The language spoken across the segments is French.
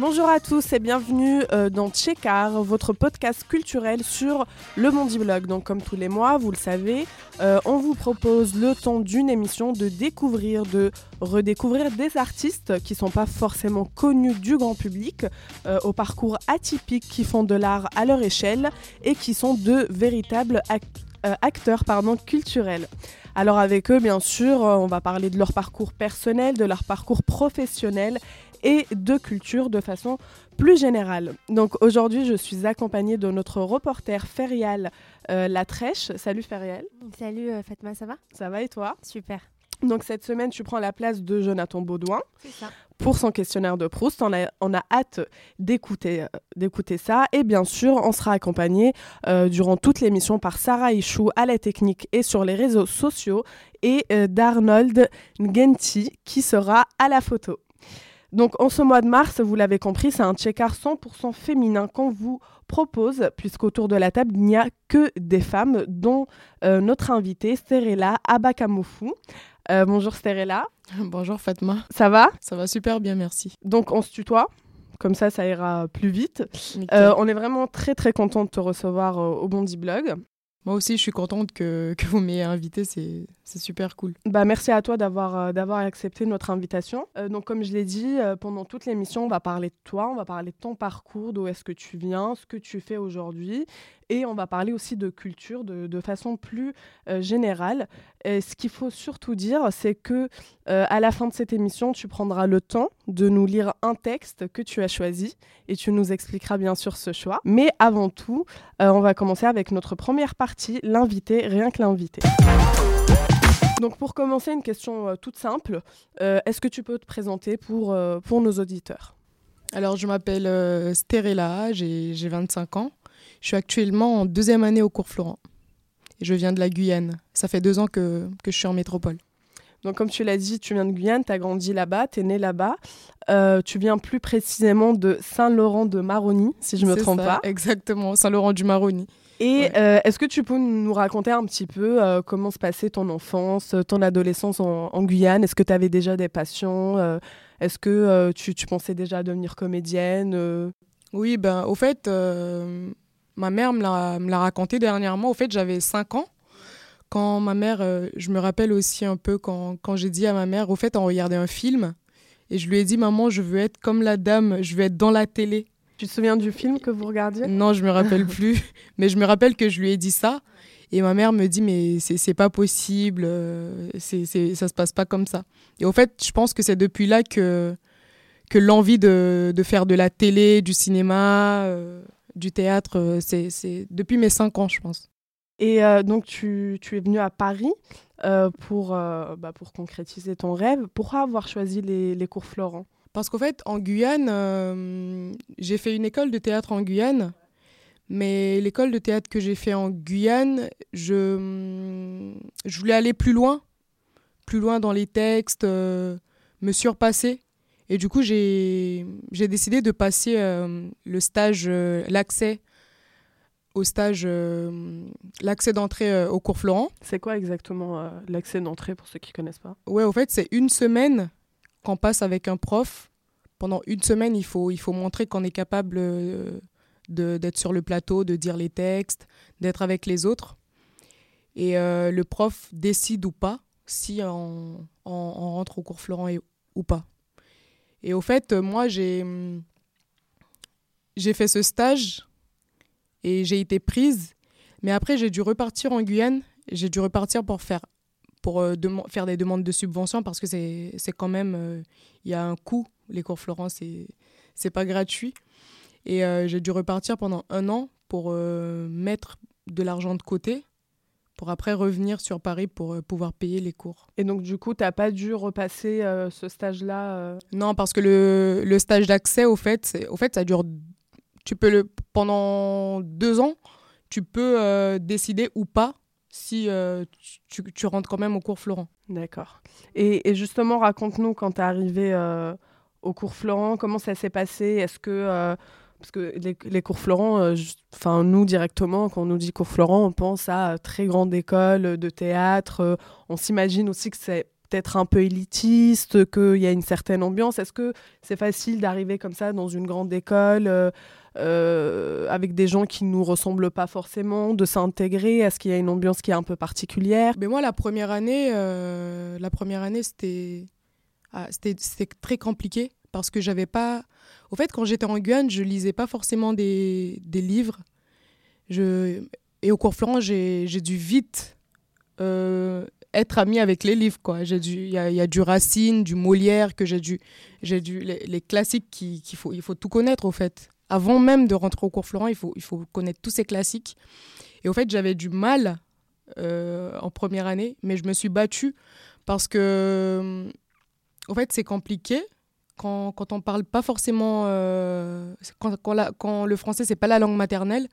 Bonjour à tous et bienvenue euh, dans Tchekar, votre podcast culturel sur le Mondi Blog. Donc comme tous les mois, vous le savez, euh, on vous propose le temps d'une émission de découvrir, de redécouvrir des artistes qui sont pas forcément connus du grand public, euh, au parcours atypique qui font de l'art à leur échelle et qui sont de véritables acteurs pardon, culturels. Alors avec eux, bien sûr, on va parler de leur parcours personnel, de leur parcours professionnel et de culture de façon plus générale. Donc aujourd'hui, je suis accompagnée de notre reporter Ferial euh, Latrèche. Salut Ferial. Salut euh, Fatma, ça va? Ça va et toi? Super. Donc cette semaine, tu prends la place de Jonathan Baudouin ça. pour son questionnaire de Proust. On a, on a hâte d'écouter, euh, d'écouter ça. Et bien sûr, on sera accompagné euh, durant toute l'émission par Sarah Ichou à la technique et sur les réseaux sociaux et euh, d'Arnold Ngenti qui sera à la photo. Donc en ce mois de mars, vous l'avez compris, c'est un check-art 100% féminin qu'on vous propose, puisqu'autour de la table, il n'y a que des femmes, dont euh, notre invitée, Sterella Abakamofu. Euh, bonjour Sterella. Bonjour Fatma. Ça va? Ça va super bien, merci. Donc on se tutoie comme ça, ça ira plus vite. Euh, on est vraiment très très content de te recevoir au Bondi Blog. Moi aussi, je suis contente que, vous m'ayez invité, c'est super cool. Bah, merci à toi d'avoir euh, accepté notre invitation. Euh, donc, comme je l'ai dit, euh, pendant toute l'émission, on va parler de toi, on va parler de ton parcours, d'où est-ce que tu viens, ce que tu fais aujourd'hui. Et on va parler aussi de culture de, de façon plus euh, générale. Ce qu'il faut surtout dire, c'est que euh, à la fin de cette émission, tu prendras le temps de nous lire un texte que tu as choisi et tu nous expliqueras bien sûr ce choix. Mais avant tout, euh, on va commencer avec notre première partie, l'invité, rien que l'invité. Donc pour commencer, une question toute simple. Est-ce que tu peux te présenter pour, pour nos auditeurs? Alors, je m'appelle euh, Sterella, j'ai 25 ans. Je suis actuellement en deuxième année au cours Florent. Et je viens de la Guyane. Ça fait deux ans que, que je suis en métropole. Donc comme tu l'as dit, tu viens de Guyane, tu as grandi là-bas, tu es né là-bas. Euh, tu viens plus précisément de Saint-Laurent de Maroni, si je ne me trompe ça, pas. Exactement, Saint-Laurent du Maroni. Et Ouais. euh, est-ce que tu peux nous raconter un petit peu euh, comment se passait ton enfance, ton adolescence en, en Guyane? Est-ce que tu avais déjà des passions Est-ce que tu, tu pensais déjà devenir comédienne Oui, ben, au fait, ma mère me l'a raconté dernièrement. Au fait, j'avais 5 ans. Quand ma mère, euh, je me rappelle aussi un peu quand, quand j'ai dit à ma mère, au fait, on regardait un film. Et je lui ai dit, maman, je veux être comme la dame, je veux être dans la télé. Tu te souviens du film que vous regardiez? Non, je me rappelle plus. Mais je me rappelle que je lui ai dit ça. Et ma mère me dit, mais c'est c'est pas possible, euh, c'est c'est- ça se passe pas comme ça. Et au fait, je pense que c'est depuis là que, que l'envie de, de faire de la télé, du cinéma, euh, du théâtre, euh, c'est c'est depuis mes 5 ans, je pense. Et euh, donc tu, tu es venu à Paris euh, pour, euh, bah, pour concrétiser ton rêve. Pourquoi avoir choisi les, les cours Florent? Parce qu'en fait, en Guyane, j'ai fait une école de théâtre en Guyane. Mais l'école de théâtre que j'ai fait en Guyane, je, je voulais aller plus loin, plus loin dans les textes, me surpasser. Et du coup, j'ai décidé de passer euh, le stage, euh, l'accès au stage, euh, l'accès d'entrée au cours Florent. C'est quoi exactement l'accès d'entrée pour ceux qui connaissent pas? Ouais, au fait, c'est une semaine qu'on passe avec un prof. Pendant une semaine, il faut, il faut montrer qu'on est capable d'être sur le plateau, de dire les textes, d'être avec les autres. Et le prof décide ou pas si on, on- on rentre au cours Florent et- ou pas. Et au fait, euh, moi, j'ai j'ai fait ce stage et j'ai été prise. Mais après, j'ai dû repartir en Guyane. J'ai dû repartir pour faire pour euh, faire des demandes de subvention parce que c'est c'est quand même euh, il y a un coût les cours Florent c'est c'est pas gratuit et j'ai dû repartir pendant un an pour mettre de l'argent de côté pour après revenir sur Paris pour euh, pouvoir payer les cours. Et donc du coup, t'as pas dû repasser euh, ce stage-là euh, Non, parce que le, le stage d'accès, au fait, c'est- au fait, ça dure. Tu peux le pendant deux ans, tu peux euh, décider ou pas si tu, tu rentres quand même au cours Florent. D'accord. Et, et justement, raconte-nous quand t'es arrivé euh, au cours Florent, comment ça s'est passé? Est-ce que parce que les, cours Florent, euh, enfin nous directement, quand on nous dit cours Florent, on pense à euh, très grande école de théâtre. euh, on s'imagine aussi que c'est peut-être un peu élitiste, qu'il y a une certaine ambiance. Est-ce que c'est facile d'arriver comme ça dans une grande école euh, euh, avec des gens qui ne nous ressemblent pas forcément, de s'intégrer? Est-ce qu'il y a une ambiance qui est un peu particulière? Mais moi, la première année, euh, la année, c'était ah, c'était très compliqué parce que j'avais pas. Au fait, quand j'étais en Guyane, je lisais pas forcément des, des livres. Je... Et au cours Florent, j'ai dû vite euh, être ami avec les livres. il y a, y a, du Racine, du Molière que j'ai dû, dû les, les classiques qu'il faut, il faut tout connaître au fait. Avant même de rentrer au cours Florent, il faut, il faut connaître tous ces classiques. Et au fait, j'avais du mal euh, en première année, mais je me suis battue parce que, au fait, c'est compliqué quand, quand on parle pas forcément, euh, quand, quand, la, quand le français c'est pas la langue maternelle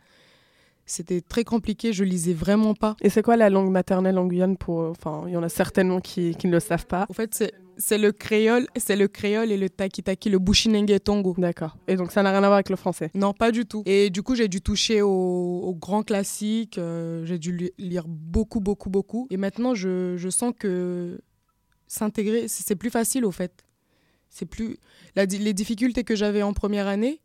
c'était très compliqué, je lisais vraiment pas. Et c'est quoi la langue maternelle en Guyane pour enfin il y en a certainement qui, qui ne le savent pas. En fait, c'est le créole, c'est le créole et le taki-taki, le bushinenge tongo. D'accord. Et donc ça n'a rien à voir avec le français Non, pas du tout. Et du coup, j'ai dû toucher aux, aux grands classiques, euh, j'ai dû lire beaucoup beaucoup beaucoup et maintenant je, je sens que s'intégrer, c'est plus facile au fait. C'est plus la, les difficultés que j'avais en première année,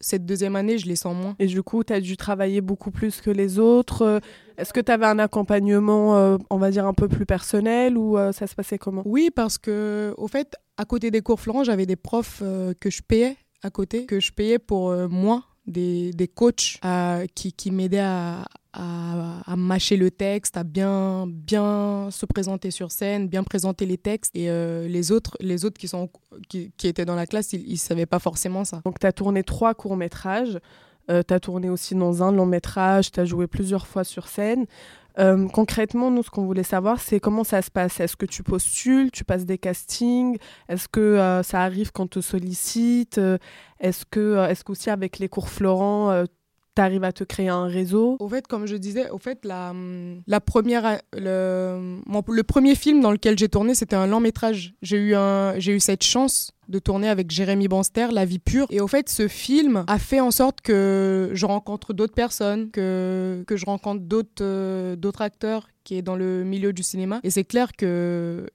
cette deuxième année, je les sens moins. Et du coup, tu as dû travailler beaucoup plus que les autres. Est-ce que tu avais un accompagnement, euh, on va dire, un peu plus personnel ou euh, ça se passait comment? Oui, parce que, au fait, à côté des cours Florent, j'avais des profs euh, que je payais à côté, que je payais pour moi, des, des coachs qui, qui m'aidaient à, à, à, mâcher le texte, à bien, bien se présenter sur scène, bien présenter les textes. Et euh, les, autres, les autres qui, sont, qui, qui étaient dans la classe, ils ne savaient pas forcément ça. Donc, tu as tourné trois courts-métrages. Euh, tu as tourné aussi dans un long métrage, tu as joué plusieurs fois sur scène. Euh, concrètement, nous, ce qu'on voulait savoir, c'est comment ça se passe. Est-ce que tu postules, tu passes des castings? Est-ce que euh, ça arrive quand on te sollicite? Est-ce que, est-ce qu'aussi avec les cours Florent, euh, tu à te créer un réseau Au fait, comme je disais, au fait, la, première, le, premier film dans lequel j'ai tourné, c'était un long métrage. J'ai eu, eu cette chance de tourner avec Jérémy Banster, La vie pure. Et au fait, ce film a fait en sorte que je rencontre d'autres personnes, que, que je rencontre d'autres, euh, acteurs qui est dans le milieu du cinéma. Et c'est clair que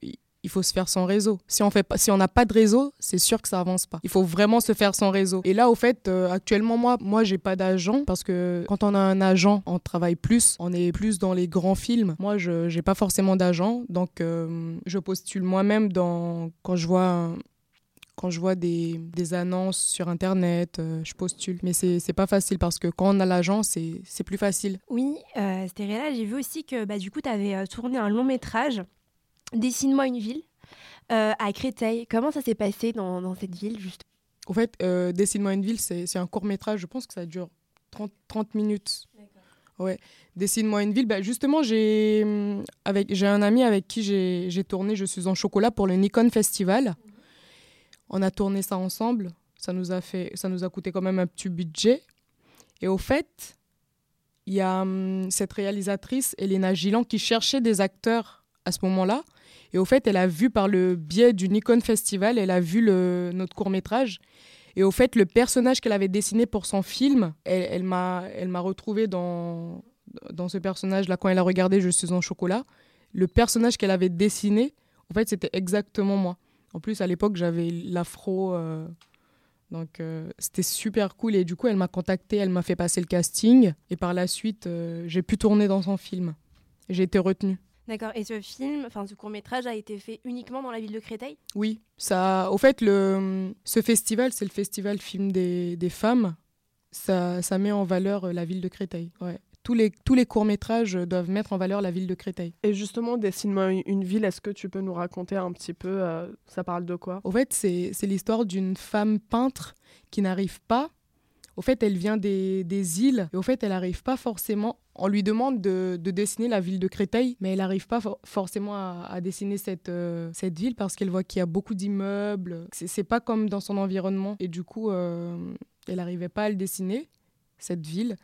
il faut se faire son réseau. Si on fait si on n'a pas de réseau, c'est sûr que ça avance pas. Il faut vraiment se faire son réseau. Et là, au fait, euh, actuellement, moi, moi, j'ai pas d'agent parce que quand on a un agent, on travaille plus, on est plus dans les grands films. Moi, je j'ai pas forcément d'agent, donc euh, je postule moi-même dans quand je vois quand je vois des, annonces sur Internet, euh, je postule. Mais c'est pas facile parce que quand on a l'agent, c'est plus facile. Oui, euh, Stéréla, j'ai vu aussi que bah, du coup, tu avais tourné un long métrage, Dessine-moi une ville, euh, à Créteil. Comment ça s'est passé dans, dans, cette ville, juste? Au fait, euh, Dessine-moi une ville, c'est un court métrage, je pense que ça dure 30, 30 minutes. Ouais. Dessine-moi une ville. Bah, justement, j'ai un ami avec qui j'ai tourné Je suis en chocolat pour le Nikon Festival. Mmh. On a tourné ça ensemble. Ça nous a fait, ça nous a coûté quand même un petit budget. Et au fait, il y a hum, cette réalisatrice, Elena Gilan, qui cherchait des acteurs à ce moment-là. Et au fait, elle a vu par le biais du Nikon Festival, elle a vu notre court métrage. Et au fait, le personnage qu'elle avait dessiné pour son film, elle, m'a, elle m'a retrouvé dans, dans ce personnage-là quand elle a regardé Je suis en chocolat. Le personnage qu'elle avait dessiné, en fait, c'était exactement moi. En plus, à l'époque, j'avais l'afro. Euh, donc, euh, c'était super cool. Et du coup, elle m'a contacté, elle m'a fait passer le casting. Et par la suite, euh, j'ai pu tourner dans son film. J'ai été retenue. D'accord. Et ce film, enfin ce court métrage, a été fait uniquement dans la ville de Créteil? Oui. Ça, au fait, le, ce festival, c'est le festival film des, des femmes. Ça, ça, met en valeur la ville de Créteil. Ouais tous les, tous les courts-métrages doivent mettre en valeur la ville de Créteil. Et justement, Dessine-moi une ville, est-ce que tu peux nous raconter un petit peu, euh, ça parle de quoi? Au fait, c'est l'histoire d'une femme peintre qui n'arrive pas. Au fait, elle vient des, des îles et au fait, elle n'arrive pas forcément. On lui demande de, de, dessiner la ville de Créteil, mais elle n'arrive pas for forcément à, dessiner cette, euh, cette ville parce qu'elle voit qu'il y a beaucoup d'immeubles. C'est pas comme dans son environnement. Et du coup, euh, elle n'arrivait pas à le dessiner, cette ville.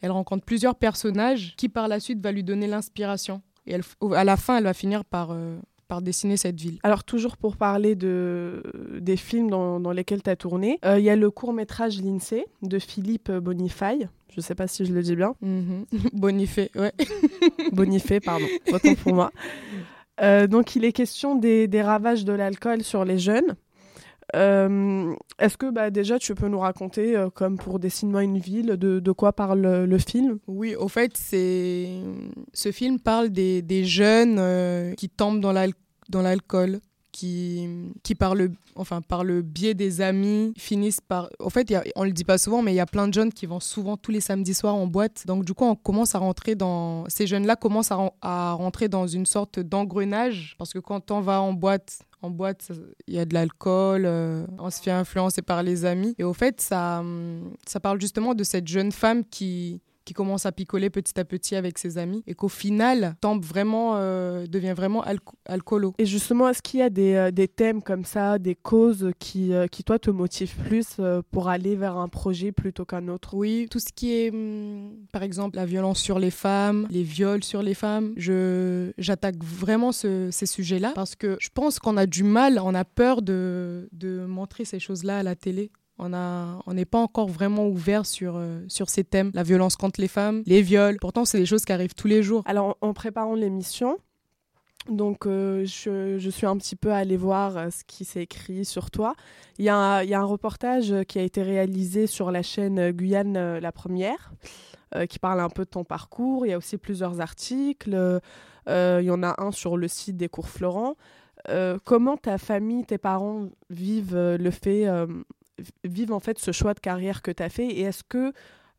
Elle rencontre plusieurs personnages qui par la suite va lui donner l'inspiration. Et à la fin, elle va finir par, euh, par dessiner cette ville. Alors toujours pour parler de, des films dans, dans lesquels tu as tourné, il euh, y a le court métrage L'INSEE de Philippe Bonifay. Je ne sais pas si je le dis bien. Mm -hmm. Bonifay, ouais. Bonifay, pardon. Autant pour moi. Euh, donc, il est question des, des ravages de l'alcool sur les jeunes. Euh, Est-ce que bah, déjà tu peux nous raconter, euh, comme pour Dessine-moi une ville, de, quoi parle le, le film? Oui, au fait, ce film parle des, jeunes euh, qui tombent dans l'alcool, qui, qui par, le, enfin, par le biais des amis finissent par... Au fait, y a- on le dit pas souvent, mais il y a plein de jeunes qui vont souvent tous les samedis soirs en boîte. Donc du coup, on commence à rentrer dans... Ces jeunes-là commencent à, à rentrer dans une sorte d'engrenage, parce que quand on va en boîte... En boîte, il y a de l'alcool, euh, on se fait influencer par les amis. Et au fait, ça, ça parle justement de cette jeune femme qui, qui commence à picoler petit à petit avec ses amis et qu'au final tombe vraiment, euh, devient vraiment alco- alcoolo. Et justement, est-ce qu'il y a des, euh, des thèmes comme ça, des causes qui, euh, qui toi, te motivent plus pour aller vers un projet plutôt qu'un autre? Oui, tout ce qui est, hum, par exemple, la violence sur les femmes, les viols sur les femmes, je, j'attaque vraiment ce- ces sujets-là parce que je pense qu'on a du mal, on a peur de, de montrer ces choses-là à la télé. On n'est pas encore vraiment ouvert sur, euh, sur ces thèmes. La violence contre les femmes, les viols. Pourtant, c'est des choses qui arrivent tous les jours. Alors, en préparant l'émission, donc euh, je, je suis un petit peu allée voir euh, ce qui s'est écrit sur toi. Il y, a y a un reportage qui a été réalisé sur la chaîne Guyane La Première, qui parle un peu de ton parcours. Il y a aussi plusieurs articles. Il y en a un sur le site des cours Florent. Comment ta famille, tes parents vivent le fait, vivent en fait ce choix de carrière que tu as fait Et est-ce que,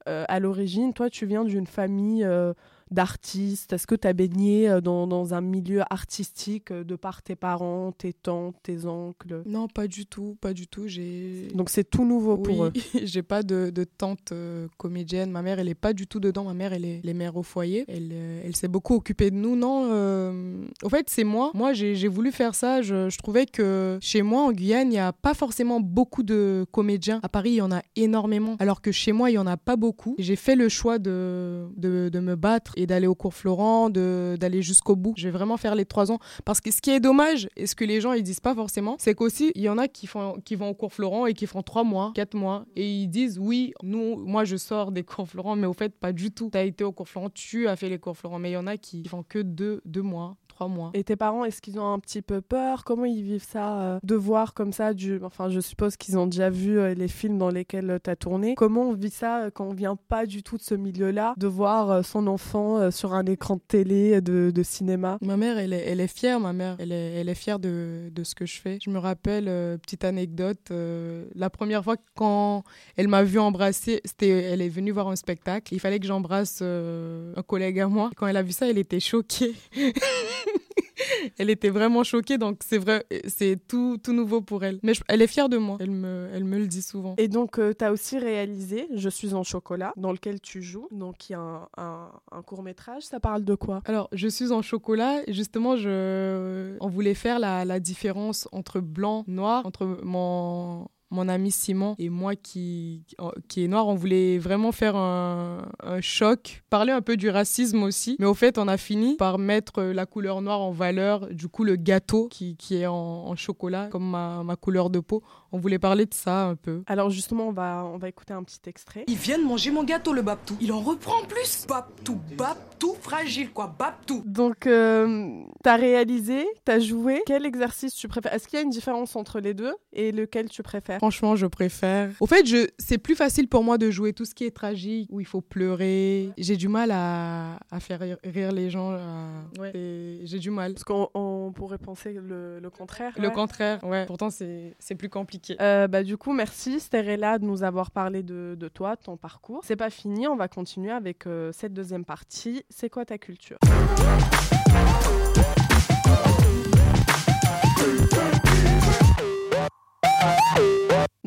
euh, à l'origine, toi, tu viens d'une famille euh, d'artistes? Est-ce que tu as baigné euh, dans, dans un milieu artistique euh, de par tes parents, tes tantes, tes oncles? Non, pas du tout, pas du tout. J'ai Donc c'est tout nouveau pour eux. J'ai pas de, de tante euh, comédienne. Ma mère, elle est pas du tout dedans. Ma mère, elle est, elle est mère au foyer. Elle, euh, elle s'est beaucoup occupée de nous. Non, euh, au fait, c'est moi. Moi, j'ai j'ai voulu faire ça. Je, je trouvais que chez moi, en Guyane, il n'y a pas forcément beaucoup de comédiens. À Paris, il y en a énormément. Alors que chez moi, il y en a pas beaucoup. J'ai fait le choix de, de, de me battre et d'aller au cours Florent, d'aller jusqu'au bout. Je vais vraiment faire les trois ans. Parce que ce qui est dommage, et ce que les gens ils disent pas forcément, c'est qu'aussi, il y en a qui, font, qui vont au cours Florent et qui font trois mois, quatre mois, et ils disent oui, nous, moi je sors des cours Florent, mais au fait, pas du tout. Tu as été au cours Florent, tu as fait les cours Florent, mais il y en a qui font que deux, deux mois, trois mois. Et tes parents, est-ce qu'ils ont un petit peu peur? Comment ils vivent ça euh, De voir comme ça, du... enfin je suppose qu'ils ont déjà vu euh, les films dans lesquels tu as tourné. Comment on vit ça euh, quand on vient pas du tout de ce milieu-là De voir euh, son enfant euh, sur un écran de télé, de, de cinéma? Ma mère, elle est, elle est fière, ma mère. Elle est, elle est fière de, de ce que je fais. Je me rappelle, euh, petite anecdote, euh, la première fois quand elle m'a vu embrasser, c'était, elle est venue voir un spectacle. Il fallait que j'embrasse euh, un collègue à moi. Quand elle a vu ça, elle était choquée. elle était vraiment choquée, donc c'est vrai, c'est tout, tout nouveau pour elle. Mais je- elle est fière de moi, elle me, elle me le dit souvent. Et donc, tu as aussi réalisé Je suis en chocolat, dans lequel tu joues. Donc, il y a un, un- un court métrage. Ça parle de quoi? Alors, je suis en chocolat. Justement, je... on voulait faire la, la différence entre blanc, noir, entre mon, mon ami Simon et moi qui, qui est noir. On voulait vraiment faire un, un choc, parler un peu du racisme aussi. Mais au fait, on a fini par mettre la couleur noire en valeur. Du coup, le gâteau qui, qui est en, en chocolat, comme ma, ma couleur de peau. On voulait parler de ça un peu. Alors, justement, on va, on va écouter un petit extrait. Il vient de manger mon gâteau, le Babtou. Il en reprend en plus. Babtou, Babtou, fragile quoi, Babtou. Donc, euh, tu as réalisé, tu as joué. Quel exercice tu préfères? Est-ce qu'il y a une différence entre les deux Et lequel tu préfères? Franchement, je préfère. Au fait, je... c'est plus facile pour moi de jouer tout ce qui est tragique, où il faut pleurer. J'ai du mal à, à faire rire- les gens. à- Ouais. Et J'ai du mal. Parce qu'on on pourrait penser le, le contraire. Le ouais. contraire, ouais. Pourtant, c'est c'est plus compliqué. Euh, bah, du coup, merci Sterella de nous avoir parlé de, de toi, de ton parcours. C'est pas fini, on va continuer avec euh, cette deuxième partie. C'est quoi ta culture?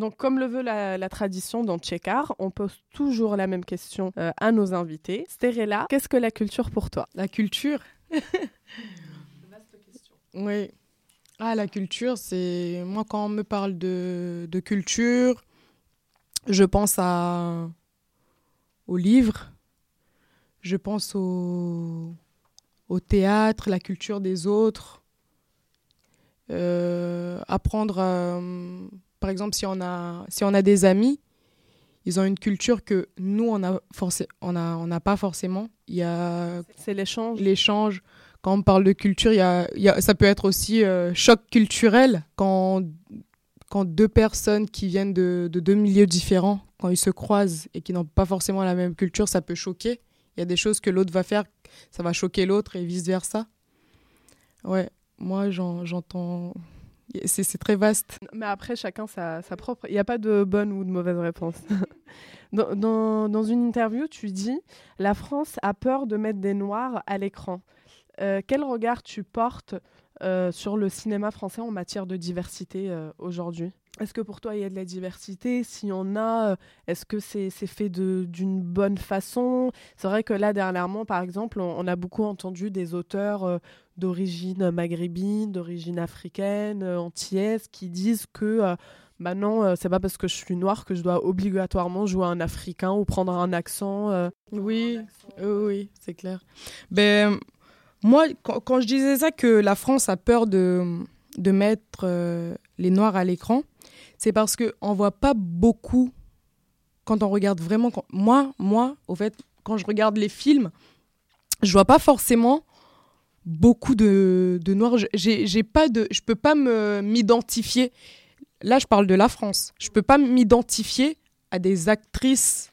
Donc, comme le veut la, la tradition dans Tchekar, on pose toujours la même question euh, à nos invités. Sterella, qu'est-ce que la culture pour toi? La culture? Oui. Ah, la culture, c'est. Moi, quand on me parle de, de culture, je pense à... aux livres, je pense au, au théâtre, la culture des autres. Euh, apprendre, euh, par exemple, si on, a, si on a des amis, ils ont une culture que nous, on n'a on a, on n'a pas forcément. Il y a C'est l'échange. l'échange, quand on parle de culture, il y a, il y a- ça peut être aussi euh, choc culturel quand, quand deux personnes qui viennent de, de deux milieux différents, quand ils se croisent et qui n'ont pas forcément la même culture, ça peut choquer. Il y a des choses que l'autre va faire, ça va choquer l'autre et vice-versa. Ouais, moi j'en- j'entends... c'est très vaste. Mais après, chacun sa, propre. Il n'y a pas de bonne ou de mauvaise réponse. dans une interview, tu dis La France a peur de mettre des noirs à l'écran. Euh, quel regard tu portes euh, sur le cinéma français en matière de diversité euh, aujourd'hui? Est-ce que pour toi, il y a de la diversité? S'il y en a, euh, est-ce que c'est fait d'une bonne façon? C'est vrai que là, dernièrement, par exemple, on, on a beaucoup entendu des auteurs euh, d'origine maghrébine, d'origine africaine, euh, antillaise, qui disent que euh, bah non, euh, c'est pas parce que je suis noire que je dois obligatoirement jouer un africain ou prendre un accent. Oui, oui, oui, c'est clair. Ben, moi, quand, quand je disais ça, que la France a peur de, de mettre les Noirs à l'écran, c'est parce qu'on ne voit pas beaucoup, quand on regarde vraiment... moi, moi, au fait, quand je regarde les films, je vois pas forcément beaucoup de, Noirs. J'ai pas de, je peux pas m'identifier. Là, je parle de la France. Je peux pas m'identifier à des actrices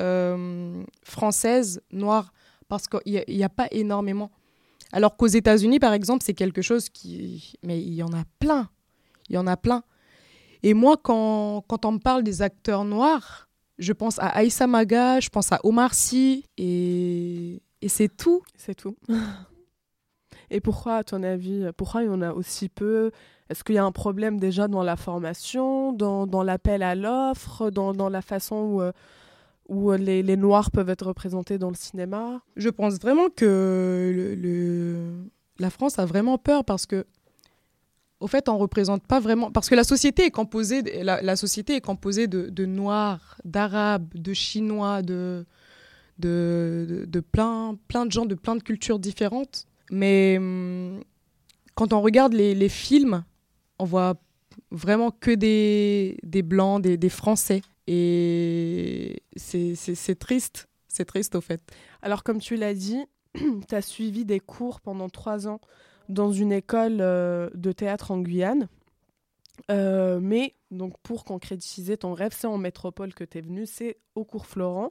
euh, françaises noires parce qu'il n'y a, pas énormément. Alors qu'aux États-Unis, par exemple, c'est quelque chose qui. Mais il y en a plein. Il y en a plein. Et moi, quand, quand on me parle des acteurs noirs, je pense à Aïssa Maga, je pense à Omar Sy, et, et c'est tout. C'est tout. Et pourquoi, à ton avis, pourquoi il y en a aussi peu? Est-ce qu'il y a un problème déjà dans la formation, dans, dans l'appel à l'offre, dans, dans la façon où, euh, où les, les Noirs peuvent être représentés dans le cinéma? Je pense vraiment que le, le- la France a vraiment peur parce que, au fait, on représente pas vraiment. Parce que la société est composée, de- la, société est composée de, Noirs, d'Arabes, de Chinois, de, de, de, plein, plein de gens, de plein de cultures différentes. Mais hum, quand on regarde les, films, on voit vraiment que des, des Blancs, des, des Français. Et c'est triste. C'est triste, au fait. Alors, comme tu l'as dit, tu as suivi des cours pendant trois ans dans une école euh, de théâtre en Guyane. Euh, mais, donc, pour concrétiser ton rêve, c'est en métropole que tu es venu, c'est au cours Florent.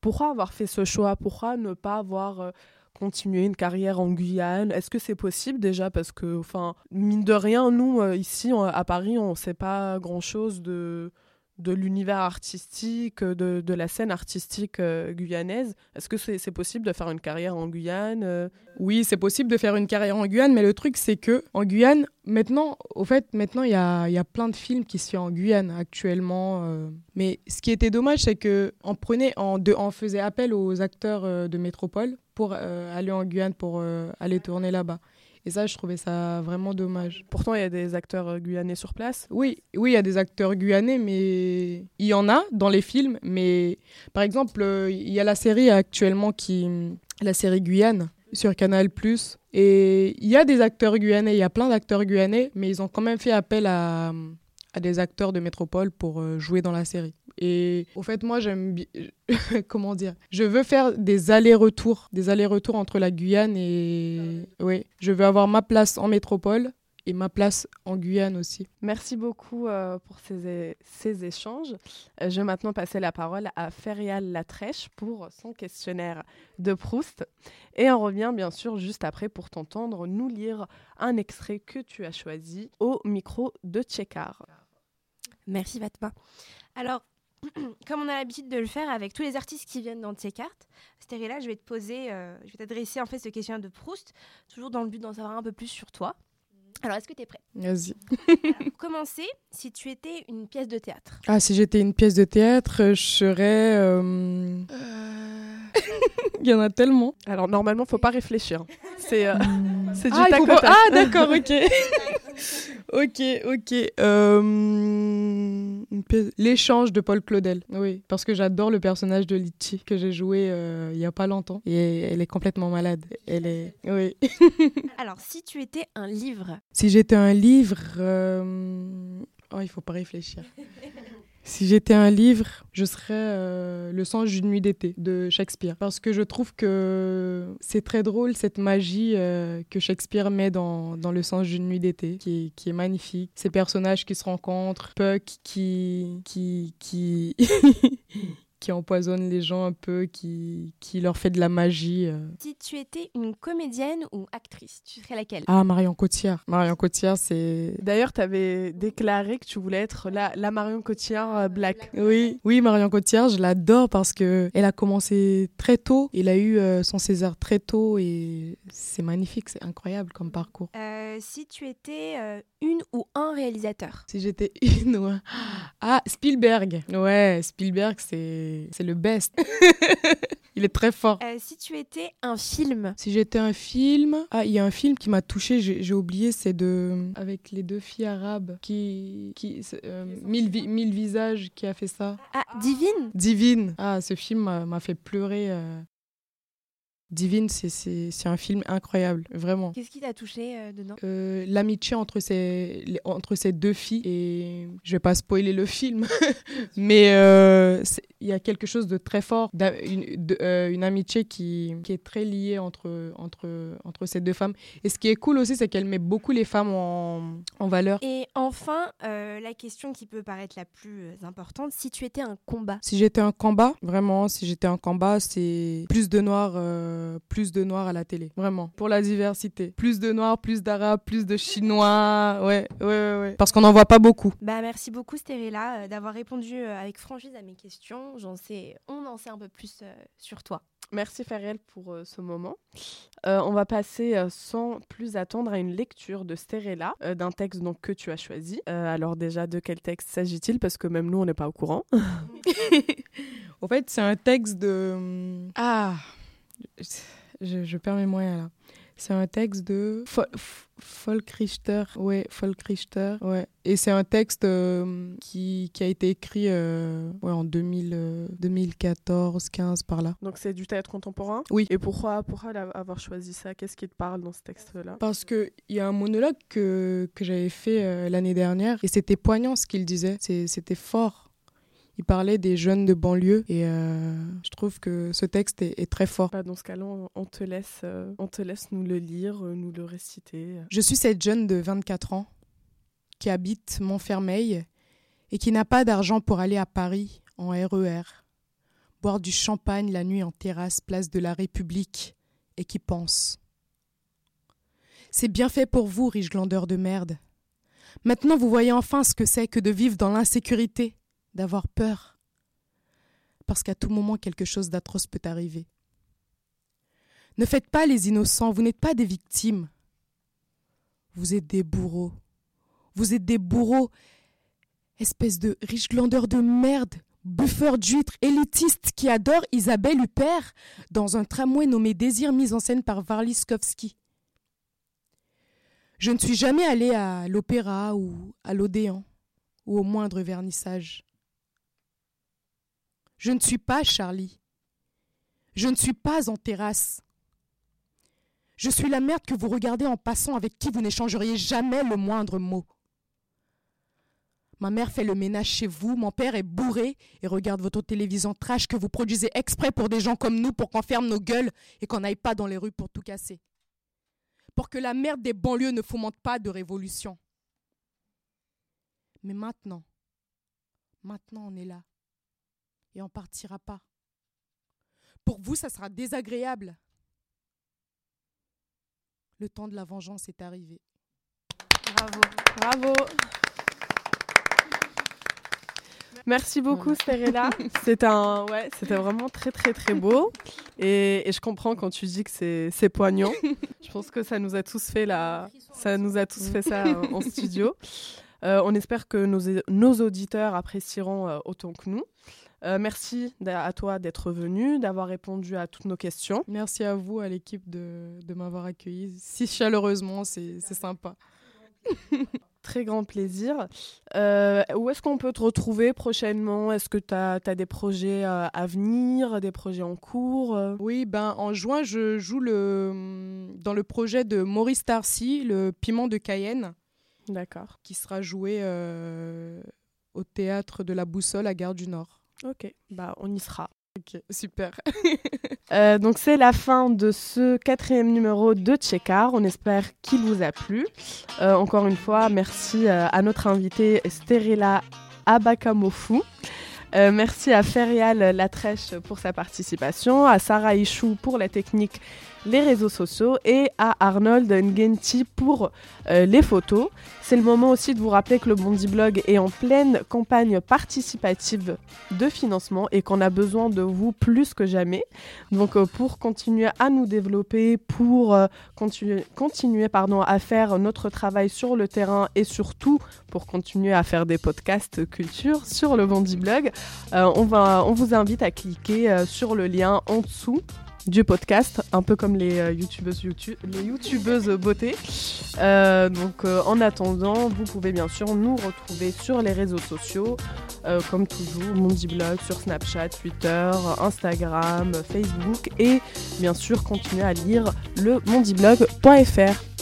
Pourquoi avoir fait ce choix? Pourquoi ne pas avoir euh, continué une carrière en Guyane? Est-ce que c'est possible déjà? Parce que, enfin, mine de rien, nous, ici, à Paris, on ne sait pas grand-chose de de l'univers artistique, de, de la scène artistique euh, guyanaise. Est-ce que c'est possible de faire une carrière en Guyane euh? Oui, c'est possible de faire une carrière en Guyane, mais le truc, c'est que en Guyane, maintenant, au fait, maintenant, il y a, y a plein de films qui se font en Guyane actuellement. euh. Mais ce qui était dommage, c'est que on on, faisait appel aux acteurs euh, de métropole pour euh, aller en Guyane, pour euh, aller tourner là-bas. Et ça, je trouvais ça vraiment dommage. Pourtant, il y a des acteurs euh, guyanais sur place. Oui, oui, il y a des acteurs guyanais, mais il y en a dans les films. Mais par exemple, euh, il y a la série actuellement qui, la série Guyane sur Canal+. Et il y a des acteurs guyanais, il y a plein d'acteurs guyanais, mais ils ont quand même fait appel à, à des acteurs de métropole pour euh, jouer dans la série. Et au fait, moi, j'aime bien. Comment dire Je veux faire des allers-retours, des allers-retours entre la Guyane et. Oui, je veux avoir ma place en métropole et ma place en Guyane aussi. Merci beaucoup euh, pour ces, ces échanges. Euh, je vais maintenant passer la parole à Ferial Latrèche pour son questionnaire de Proust. Et on revient bien sûr juste après pour t'entendre nous lire un extrait que tu as choisi au micro de Tchekar. Merci Fatma. Alors, comme on a l'habitude de le faire avec tous les artistes qui viennent dans tes cartes, Stérila, je vais te poser, euh, je vais t'adresser en fait ce questionnaire de Proust, toujours dans le but d'en savoir un peu plus sur toi. Alors, est-ce que tu es prêt? Vas-y. Pour commencer, si tu étais une pièce de théâtre, Ah, si j'étais une pièce de théâtre, je serais. euh, Il y en a tellement. Alors normalement, faut pas réfléchir. C'est euh, c'est du Ah, tac faut ah, d'accord, ok. ok, ok. Euh, L'échange de Paul Claudel. Oui, parce que j'adore le personnage de Litchi que j'ai joué euh, il y a pas longtemps. Et elle est complètement malade. Elle est. Oui. alors si tu étais un livre, Si j'étais un livre. euh, Oh, il faut pas réfléchir. Si j'étais un livre, je serais euh, Le songe d'une nuit d'été de Shakespeare. Parce que je trouve que c'est très drôle cette magie euh, que Shakespeare met dans, dans Le songe d'une nuit d'été, qui est, qui est magnifique. Ces personnages qui se rencontrent, Puck qui. qui. qui. qui empoisonne les gens un peu, qui, qui leur fait de la magie. euh. Si tu étais une comédienne ou actrice, tu serais laquelle? Ah, Marion Cotillard. Marion Cotillard, c'est. D'ailleurs, tu avais déclaré que tu voulais être la, la Marion Cotillard euh, black. Oui, oui, Marion Cotillard, je l'adore parce que elle a commencé très tôt. Elle a eu euh, son César très tôt et c'est magnifique, c'est incroyable comme parcours. Euh, Si tu étais euh, une ou un réalisateur? Si j'étais une ou un- Ah, Spielberg. Ouais, Spielberg, c'est c'est le best. Il est très fort. Euh, Si tu étais un film Si j'étais un film, ah, il y a un film qui m'a touché, j'ai oublié, c'est de avec les deux filles arabes qui qui euh, mille, vi- mille visages qui a fait ça. Ah, Divine Divine. Ah, ce film m'a m'a fait pleurer. euh. Divine, c'est- un film incroyable, vraiment. Qu'est-ce qui t'a touché euh, dedans? Euh, L'amitié entre ces, les- entre ces deux filles, et je vais pas spoiler le film, mais euh, il y a quelque chose de très fort, une, de- une amitié qui, qui est très liée entre, entre, entre ces deux femmes. Et ce qui est cool aussi, c'est qu'elle met beaucoup les femmes en, en valeur. Et enfin, la question qui peut paraître la plus importante, si tu étais un combat? Si j'étais un combat, vraiment, si j'étais un combat, c'est plus de noirs, euh, plus de noirs à la télé, vraiment, pour la diversité. Plus de noirs, plus d'arabes, plus de chinois, ouais, ouais, ouais, ouais. Parce qu'on n'en voit pas beaucoup. Bah merci beaucoup Stérella euh, d'avoir répondu euh, avec franchise à mes questions. J'en sais, on en sait un peu plus euh, sur toi. Merci Fariel pour euh, ce moment. Euh, on va passer euh, sans plus attendre à une lecture de Sterella, euh, d'un texte donc, que tu as choisi. Euh, alors déjà, de quel texte s'agit-il? Parce que même nous, on n'est pas au courant. Au fait, c'est un texte de. Ah Je, je perds mes moyens là. C'est un texte de Fol- Folkrichter. Ouais, Folkrichter. Ouais. Et c'est un texte euh, qui, qui a été écrit euh, ouais, en 2000, euh, 2014, 15 par là. Donc c'est du théâtre contemporain? Oui. Et pourquoi, avoir choisi ça? Qu'est-ce qui te parle dans ce texte-là? Parce qu'il y a un monologue que, que j'avais fait euh, l'année dernière et c'était poignant ce qu'il disait. C'était fort. Il parlait des jeunes de banlieue et euh, je trouve que ce texte est- est très fort. Bah, Dans ce cas-là, on, te laisse, euh, on te laisse nous le lire, euh, nous le réciter. Je suis cette jeune de 24 ans qui habite Montfermeil et qui n'a pas d'argent pour aller à Paris en RER, boire du champagne la nuit en terrasse place de la République et qui pense. C'est bien fait pour vous, riche glandeur de merde. Maintenant vous voyez enfin ce que c'est que de vivre dans l'insécurité, d'avoir peur. Parce qu'à tout moment quelque chose d'atroce peut arriver. Ne faites pas les innocents, vous n'êtes pas des victimes. Vous êtes des bourreaux. Vous êtes des bourreaux. Espèce de riche glandeur de merde, buffeur d'huîtres, élitiste qui adore Isabelle Huppert dans un tramway nommé Désir mis en scène par Varliskowski. Je ne suis jamais allée à l'opéra ou à l'Odéon ou au moindre vernissage. Je ne suis pas Charlie. Je ne suis pas en terrasse. Je suis la merde que vous regardez en passant avec qui vous n'échangeriez jamais le moindre mot. Ma mère fait le ménage chez vous, mon père est bourré et regarde votre télévision trash que vous produisez exprès pour des gens comme nous pour qu'on ferme nos gueules et qu'on n'aille pas dans les rues pour tout casser. Pour que la merde des banlieues ne fomente pas de révolution. Mais maintenant, maintenant on est là et on partira pas. Pour vous, ça sera désagréable. Le temps de la vengeance est arrivé. Bravo. Bravo Merci beaucoup Sterella. C'est un, ouais, c'était vraiment très très très beau. Et, et je comprends quand tu dis que c'est, c'est poignant. Je pense que ça nous a tous fait la, ça nous a tous fait ça en studio. Euh, on espère que nos, nos auditeurs apprécieront euh, autant que nous. Euh, merci à toi d'être venu, d'avoir répondu à toutes nos questions. Merci à vous, à l'équipe, de, de m'avoir accueilli si chaleureusement. C'est sympa. Très grand plaisir. Euh, où est-ce qu'on peut te retrouver prochainement? Est-ce que tu as, des projets euh, à venir, des projets en cours? Oui, ben, en juin, je joue le, dans le projet de Maurice Tarcy, le piment de Cayenne, D'accord. qui sera joué euh, au théâtre de la Boussole à Gare du Nord. Ok, bah on y sera. Ok, super. Euh, donc c'est la fin de ce quatrième numéro de Tchekar. On espère qu'il vous a plu. Euh, encore une fois, merci euh, à notre invitée Sterila Abakamofu. Euh, merci à Ferial Latrèche pour sa participation, à Sarah Ichou pour la technique, les réseaux sociaux et à Arnold Ngenti pour euh, les photos. C'est le moment aussi de vous rappeler que le Bondi Blog est en pleine campagne participative de financement et qu'on a besoin de vous plus que jamais. Donc euh, pour continuer à nous développer, pour euh, continuer, à faire notre travail sur le terrain et surtout pour continuer à faire des podcasts culture sur le Bondi Blog, on, vous invite à cliquer sur le lien en dessous du podcast, un peu comme les euh, youtubeuses, beauté. Euh, donc euh, en attendant, vous pouvez bien sûr nous retrouver sur les réseaux sociaux, comme toujours, Mondiblog sur Snapchat, Twitter, Instagram, Facebook et bien sûr continuer à lire le mondiblog.fr.